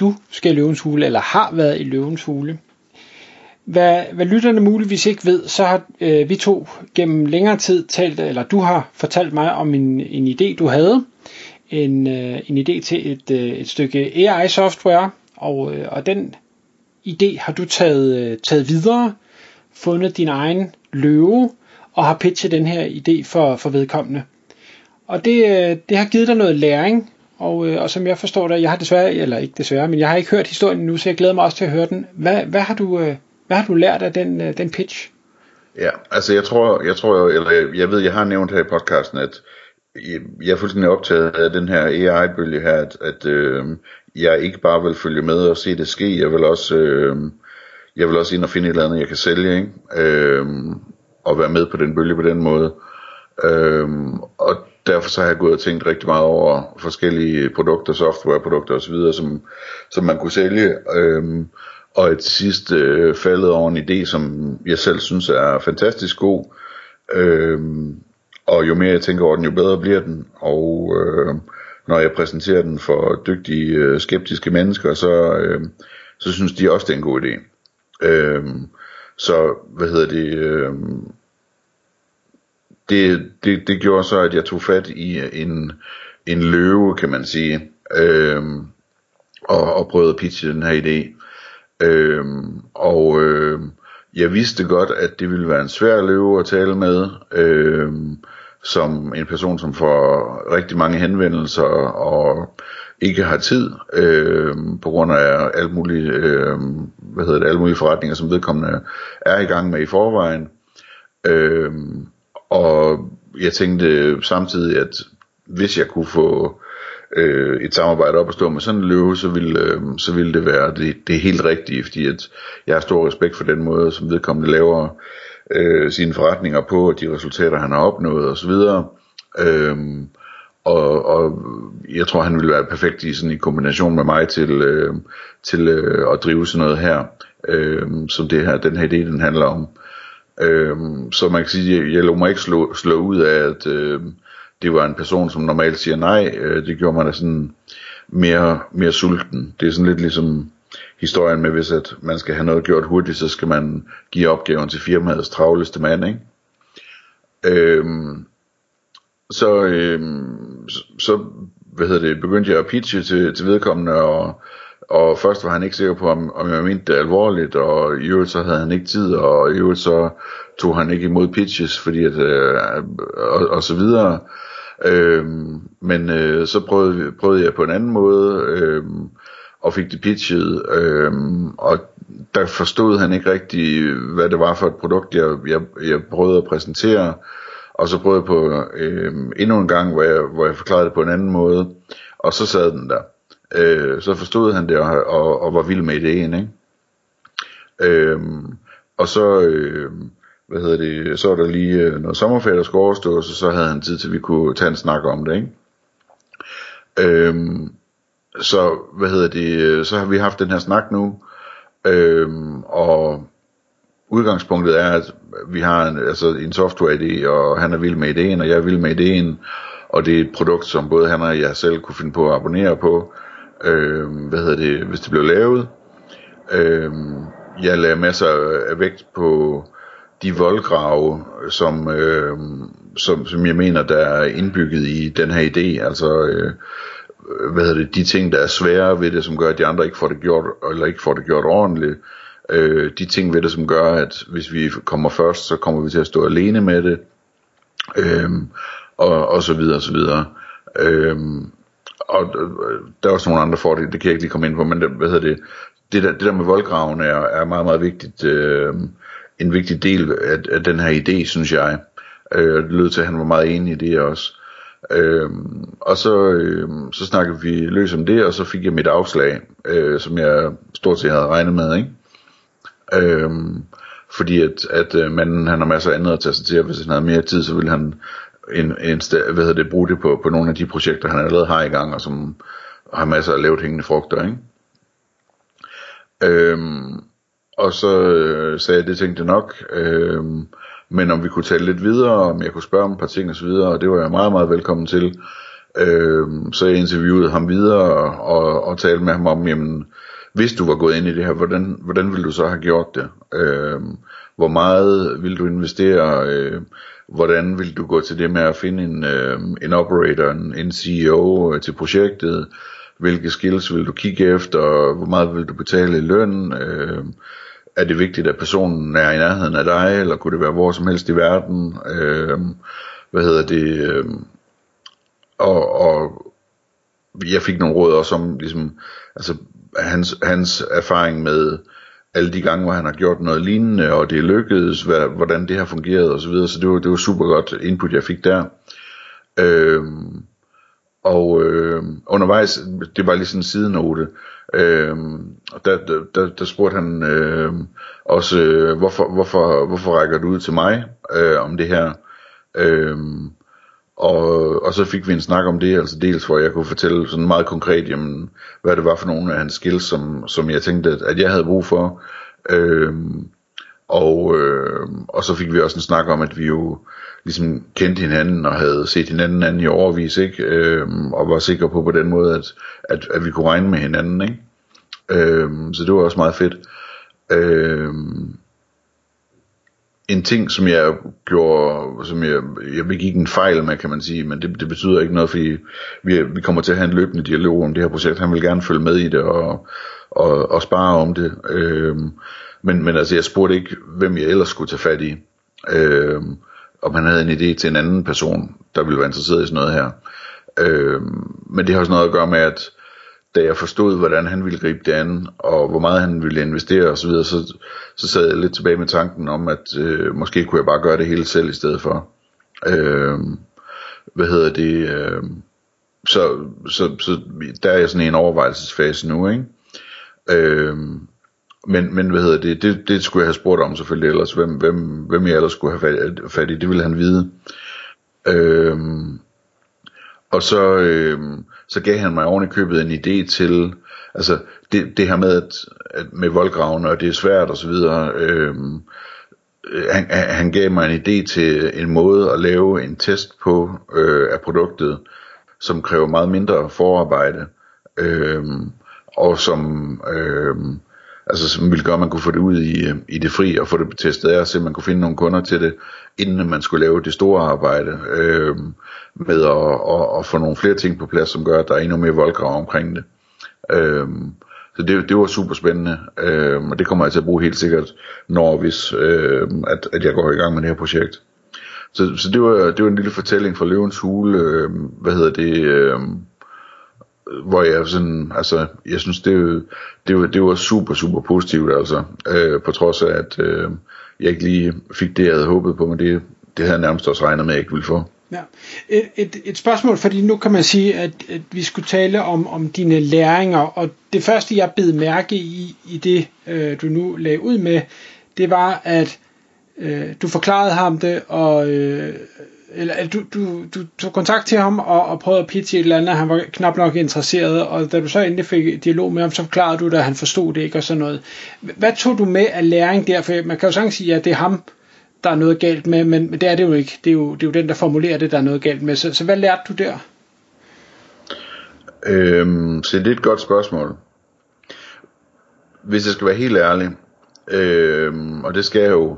du skal i løvens hule, eller har været i løvens hule. Hvad, hvad lytterne muligvis ikke ved, så har øh, vi to gennem længere tid talt, eller du har fortalt mig om en, en idé, du havde. En, øh, en idé til et, øh, et stykke AI-software, og, øh, og den idé har du taget, øh, taget videre, fundet din egen løve, og har pitchet den her idé for, for vedkommende. Og det, øh, det har givet dig noget læring, og, øh, og som jeg forstår det, jeg har desværre, eller ikke desværre, men jeg har ikke hørt historien nu, så jeg glæder mig også til at høre den. Hvad, hvad, har, du, øh, hvad har du lært af den, øh, den pitch? Ja, altså jeg tror, jeg tror, eller jeg ved, jeg har nævnt her i podcasten, at jeg er fuldstændig optaget af den her AI-bølge her, at, at øh, jeg ikke bare vil følge med og se det ske, jeg vil også, øh, jeg vil også ind og finde et eller andet, jeg kan sælge, ikke? Øh, og være med på den bølge på den måde. Øh, og derfor så har jeg gået og tænkt rigtig meget over forskellige produkter, softwareprodukter osv., som, som man kunne sælge. Øhm, og et sidst øh, faldet over en idé, som jeg selv synes er fantastisk god. Øhm, og jo mere jeg tænker over den, jo bedre bliver den. Og øh, når jeg præsenterer den for dygtige, øh, skeptiske mennesker, så, øh, så synes de også, det er en god idé. Øhm, så, hvad hedder det, øh, det, det, det gjorde så, at jeg tog fat i en, en løve, kan man sige, øhm, og, og prøvede at pitche den her idé. Øhm, og øh, jeg vidste godt, at det ville være en svær løve at tale med, øhm, som en person, som får rigtig mange henvendelser og ikke har tid øh, på grund af alt muligt, øh, hvad hedder det, alle mulige forretninger, som vedkommende er i gang med i forvejen. Øh, og jeg tænkte samtidig, at hvis jeg kunne få øh, et samarbejde op at stå med sådan en løve, så ville, øh, så ville det være det, det helt rigtige, fordi at jeg har stor respekt for den måde, som vedkommende laver øh, sine forretninger på, og de resultater, han har opnået osv. Øh, og, og jeg tror, han ville være perfekt i sådan i kombination med mig til, øh, til øh, at drive sådan noget her, øh, som det her, den her idé, den handler om. Øhm, så man kan sige, jeg, jeg lå mig ikke slå, slå ud af, at øh, det var en person, som normalt siger nej. Øh, det gjorde mig da sådan mere, mere sulten. Det er sådan lidt ligesom historien med, hvis at man skal have noget gjort hurtigt, så skal man give opgaven til firmaets travleste mand, ikke? Øhm, så, øhm, så, så, hvad hedder det, begyndte jeg at pitche til, til vedkommende, og og først var han ikke sikker på, om, om jeg mente det alvorligt, og i øvrigt så havde han ikke tid, og i øvrigt så tog han ikke imod pitches, fordi at, øh, og, og så videre. Øhm, men øh, så prøvede, prøvede jeg på en anden måde, øhm, og fik det pitchet, øhm, og der forstod han ikke rigtig, hvad det var for et produkt, jeg, jeg, jeg prøvede at præsentere, og så prøvede jeg på øh, endnu en gang, hvor jeg, hvor jeg forklarede det på en anden måde, og så sad den der øh, så forstod han det og, og, og var vild med ideen, ikke? Øh, og så, øh, hvad hedder det, så var der lige øh, noget sommerferie, der skulle overstås, så så havde han tid til, at vi kunne tage en snak om det, ikke? Øhm, så, hvad hedder det, øh, så har vi haft den her snak nu, øhm, og udgangspunktet er, at vi har en, altså en software-idé, og han er vild med ideen, og jeg er vild med ideen, og det er et produkt, som både han og jeg selv kunne finde på at abonnere på, øh, hvad hedder det, hvis det blev lavet. Øh, jeg lagde masser af vægt på de voldgrave, som, øh, som, som jeg mener, der er indbygget i den her idé, altså øh, hvad hedder det, de ting, der er svære ved det, som gør, at de andre ikke får det gjort, eller ikke får det gjort ordentligt, øh, de ting ved det, som gør, at hvis vi kommer først, så kommer vi til at stå alene med det, øh, og, og så videre, og så videre. Øh, og der er også nogle andre fordele, det kan jeg ikke lige komme ind på, men det, hvad hedder det, det der, det der med voldgraven er, er meget, meget vigtigt, øh, en vigtig del af, af den her idé, synes jeg. Øh, det lød til, at han var meget enig i det også. Øh, og så, øh, så snakkede vi løs om det, og så fik jeg mit afslag, øh, som jeg stort set havde regnet med, ikke? Øh, fordi at, at øh, manden han har masser af andet at tage sig til, og hvis han havde mere tid, så ville han en, en sted, hvad hedder det, bruge det på, på nogle af de projekter, han allerede har i gang, og som har masser af lavt hængende frugter, ikke? Øhm, og så øh, sagde jeg, det tænkte jeg nok, øhm, men om vi kunne tale lidt videre, om jeg kunne spørge om et par ting og så videre, og det var jeg meget, meget velkommen til. Øhm, så jeg interviewede ham videre og, og, og talte med ham om, jamen, hvis du var gået ind i det her, hvordan, hvordan ville du så have gjort det? Øhm, hvor meget vil du investere? Øh, hvordan vil du gå til det med at finde en, øh, en operator, en, en CEO øh, til projektet? Hvilke skills vil du kigge efter? Hvor meget vil du betale i løn? Øh, er det vigtigt, at personen er i nærheden af dig, eller kunne det være hvor som helst i verden? Øh, hvad hedder det? Øh, og, og jeg fik nogle råd også om, ligesom, altså, hans, hans erfaring med alle de gange, hvor han har gjort noget lignende, og det lykkedes, hvad, hvordan det har fungeret osv., så, videre. så det var, det var super godt input, jeg fik der. Øhm, og øh, undervejs, det var lige sådan en sidenote, øh, der, der, der, der spurgte han øh, også, øh, hvorfor, hvorfor, hvorfor rækker du ud til mig øh, om det her? Øh, og, og så fik vi en snak om det, altså dels hvor jeg kunne fortælle sådan meget konkret, jamen, hvad det var for nogle af hans skills, som, som jeg tænkte, at, at jeg havde brug for. Øhm, og, øh, og så fik vi også en snak om, at vi jo ligesom kendte hinanden og havde set hinanden anden i overvis, ikke? Øhm, og var sikre på på den måde, at, at, at vi kunne regne med hinanden, ikke? Øhm, så det var også meget fedt. Øhm, en ting, som jeg gjorde, som jeg, jeg begik en fejl med, kan man sige, men det, det betyder ikke noget, fordi vi, vi kommer til at have en løbende dialog om det her projekt. Han vil gerne følge med i det og, og, og spare om det. Øhm, men, men altså, jeg spurgte ikke, hvem jeg ellers skulle tage fat i. Øhm, om han havde en idé til en anden person, der ville være interesseret i sådan noget her. Øhm, men det har også noget at gøre med, at da jeg forstod, hvordan han ville gribe det an, og hvor meget han ville investere osv., så, så, så sad jeg lidt tilbage med tanken om, at øh, måske kunne jeg bare gøre det hele selv i stedet for. Øh, hvad hedder det? Øh, så, så, så der er jeg sådan i en overvejelsesfase nu, ikke? Øh, men, men hvad hedder det, det, det skulle jeg have spurgt om selvfølgelig ellers, hvem, hvem, hvem jeg ellers skulle have fat, fat i, det ville han vide. Øh, og så, øh, så gav han mig oven i købet en idé til, altså det, det her med, at, at med voldgraven, og det er svært og så videre, øhm, øh, han, han gav mig en idé til en måde at lave en test på øh, af produktet, som kræver meget mindre forarbejde, øh, og som øh, altså som ville gøre, at man kunne få det ud i, øh, i det fri og få det testet af, så man kunne finde nogle kunder til det, inden man skulle lave det store arbejde øh, med at, at, at få nogle flere ting på plads, som gør, at der er endnu mere voldgrav omkring det. Øh, så det, det var super spændende, øh, og det kommer jeg til at bruge helt sikkert, når hvis øh, at, at jeg går i gang med det her projekt. Så, så det, var, det var en lille fortælling fra Løvens Hule, øh, hvad hedder det, øh, hvor jeg sådan, altså, jeg synes, det, det, var, det var super, super positivt, altså, øh, på trods af, at øh, jeg ikke lige fik det, jeg havde håbet på, men det, det havde jeg nærmest også regnet med, at jeg ikke ville få. Ja. Et, et, et spørgsmål, fordi nu kan man sige, at, at vi skulle tale om, om dine læringer, og det første, jeg bed mærke i, i det, øh, du nu lagde ud med, det var, at øh, du forklarede ham det, og øh, eller du, du, du tog kontakt til ham og, og prøvede at pitche et eller andet, han var knap nok interesseret, og da du så endelig fik dialog med ham, så forklarede du det, at han forstod det ikke og sådan noget. Hvad tog du med af læring der? For man kan jo sagtens sige, at det er ham, der er noget galt med, men, men det er det jo ikke. Det er jo, det er jo den, der formulerer det, der er noget galt med. Så, så hvad lærte du der? Øhm, så det er et godt spørgsmål. Hvis jeg skal være helt ærlig, øhm, og det skal jeg jo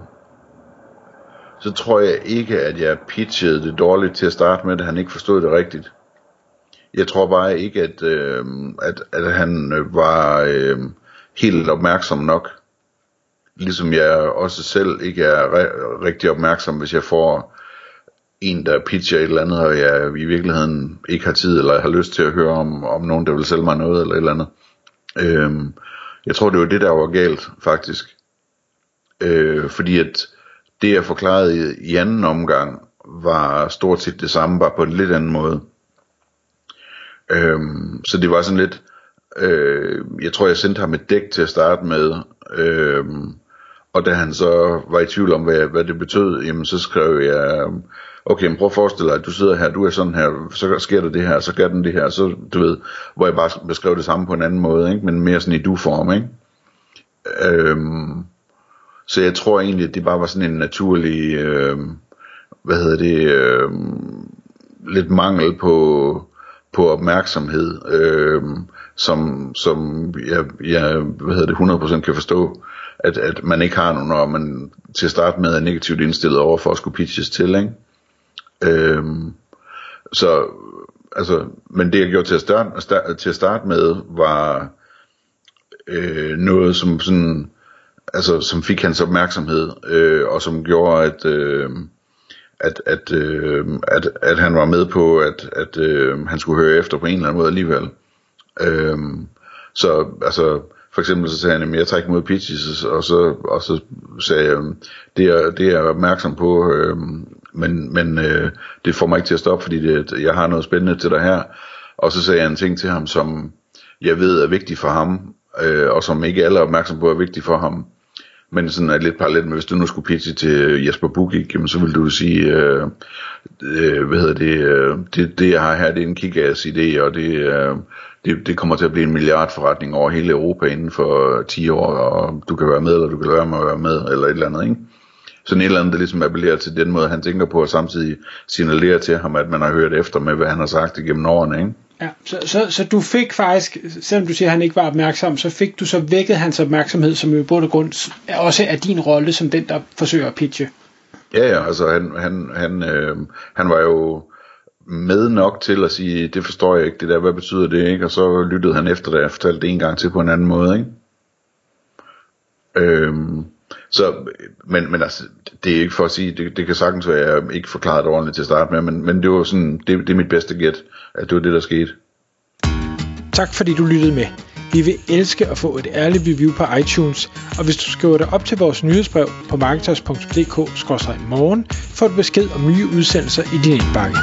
så tror jeg ikke, at jeg pitchede det dårligt til at starte med, at han ikke forstod det rigtigt. Jeg tror bare ikke, at, øh, at, at han øh, var øh, helt opmærksom nok. Ligesom jeg også selv ikke er re- rigtig opmærksom, hvis jeg får en, der pitcher et eller andet, og jeg i virkeligheden ikke har tid, eller har lyst til at høre om, om nogen, der vil sælge mig noget, eller et eller andet. Øh, jeg tror, det var det, der var galt, faktisk. Øh, fordi at det jeg forklarede i, anden omgang, var stort set det samme, bare på en lidt anden måde. Øhm, så det var sådan lidt, øh, jeg tror jeg sendte ham et dæk til at starte med, øh, og da han så var i tvivl om, hvad, hvad det betød, jamen så skrev jeg, okay, men prøv at forestille dig, at du sidder her, du er sådan her, så sker der det her, så gør den det her, så du ved, hvor jeg bare beskrev det samme på en anden måde, ikke? men mere sådan i du-form, ikke? Øhm, så jeg tror egentlig, at det bare var sådan en naturlig, øh, hvad hedder det, øh, lidt mangel på, på opmærksomhed, øh, som, som jeg, jeg hvad hedder det, 100% kan forstå, at, at man ikke har nogen, når man til at starte med er negativt indstillet over for at skulle pitches til, ikke? Øh, så, altså, men det jeg gjorde til at starte, til at starte med, var øh, noget, som sådan, altså, som fik hans opmærksomhed, øh, og som gjorde, at, øh, at, at, øh, at, at han var med på, at, at øh, han skulle høre efter på en eller anden måde alligevel. Øh, så altså, for eksempel så sagde han, at jeg tager ikke mod pitches, og så, og så sagde jeg, det er, det er jeg opmærksom på, øh, men, men øh, det får mig ikke til at stoppe, fordi det, jeg har noget spændende til dig her. Og så sagde jeg en ting til ham, som jeg ved er vigtig for ham, øh, og som ikke alle er opmærksom på er vigtig for ham. Men sådan er lidt parallelt med, hvis du nu skulle pitche til Jesper Bugik, så vil du sige, øh, øh, hvad hedder det, øh, det, det jeg har her, det er en kickass idé, og det, øh, det, det kommer til at blive en milliardforretning over hele Europa inden for øh, 10 år, og du kan være med, eller du kan være med at være med, eller et eller andet, ikke? Sådan et eller andet, der ligesom appellerer til den måde, han tænker på, og samtidig signalerer til ham, at man har hørt efter med, hvad han har sagt igennem årene, ikke? Ja, så, så, så du fik faktisk, selvom du siger, at han ikke var opmærksom, så fik du så vækket hans opmærksomhed, som jo i bund og grund også er din rolle som den, der forsøger at pitche. Ja, ja, altså han, han, han, øh, han var jo med nok til at sige, det forstår jeg ikke, det der, hvad betyder det, ikke? Og så lyttede han efter, da jeg fortalte det en gang til på en anden måde, ikke? Øhm, så, men, men altså, det er ikke for at sige, det, det kan sagtens være, at jeg ikke forklarede det ordentligt til at starte med, men, men det var sådan, det, det er mit bedste gæt, at det var det, der skete. Tak fordi du lyttede med. Vi vil elske at få et ærligt review på iTunes, og hvis du skriver dig op til vores nyhedsbrev på marketers.dk-morgen, får du besked om nye udsendelser i din indbakke.